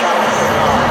Johnson.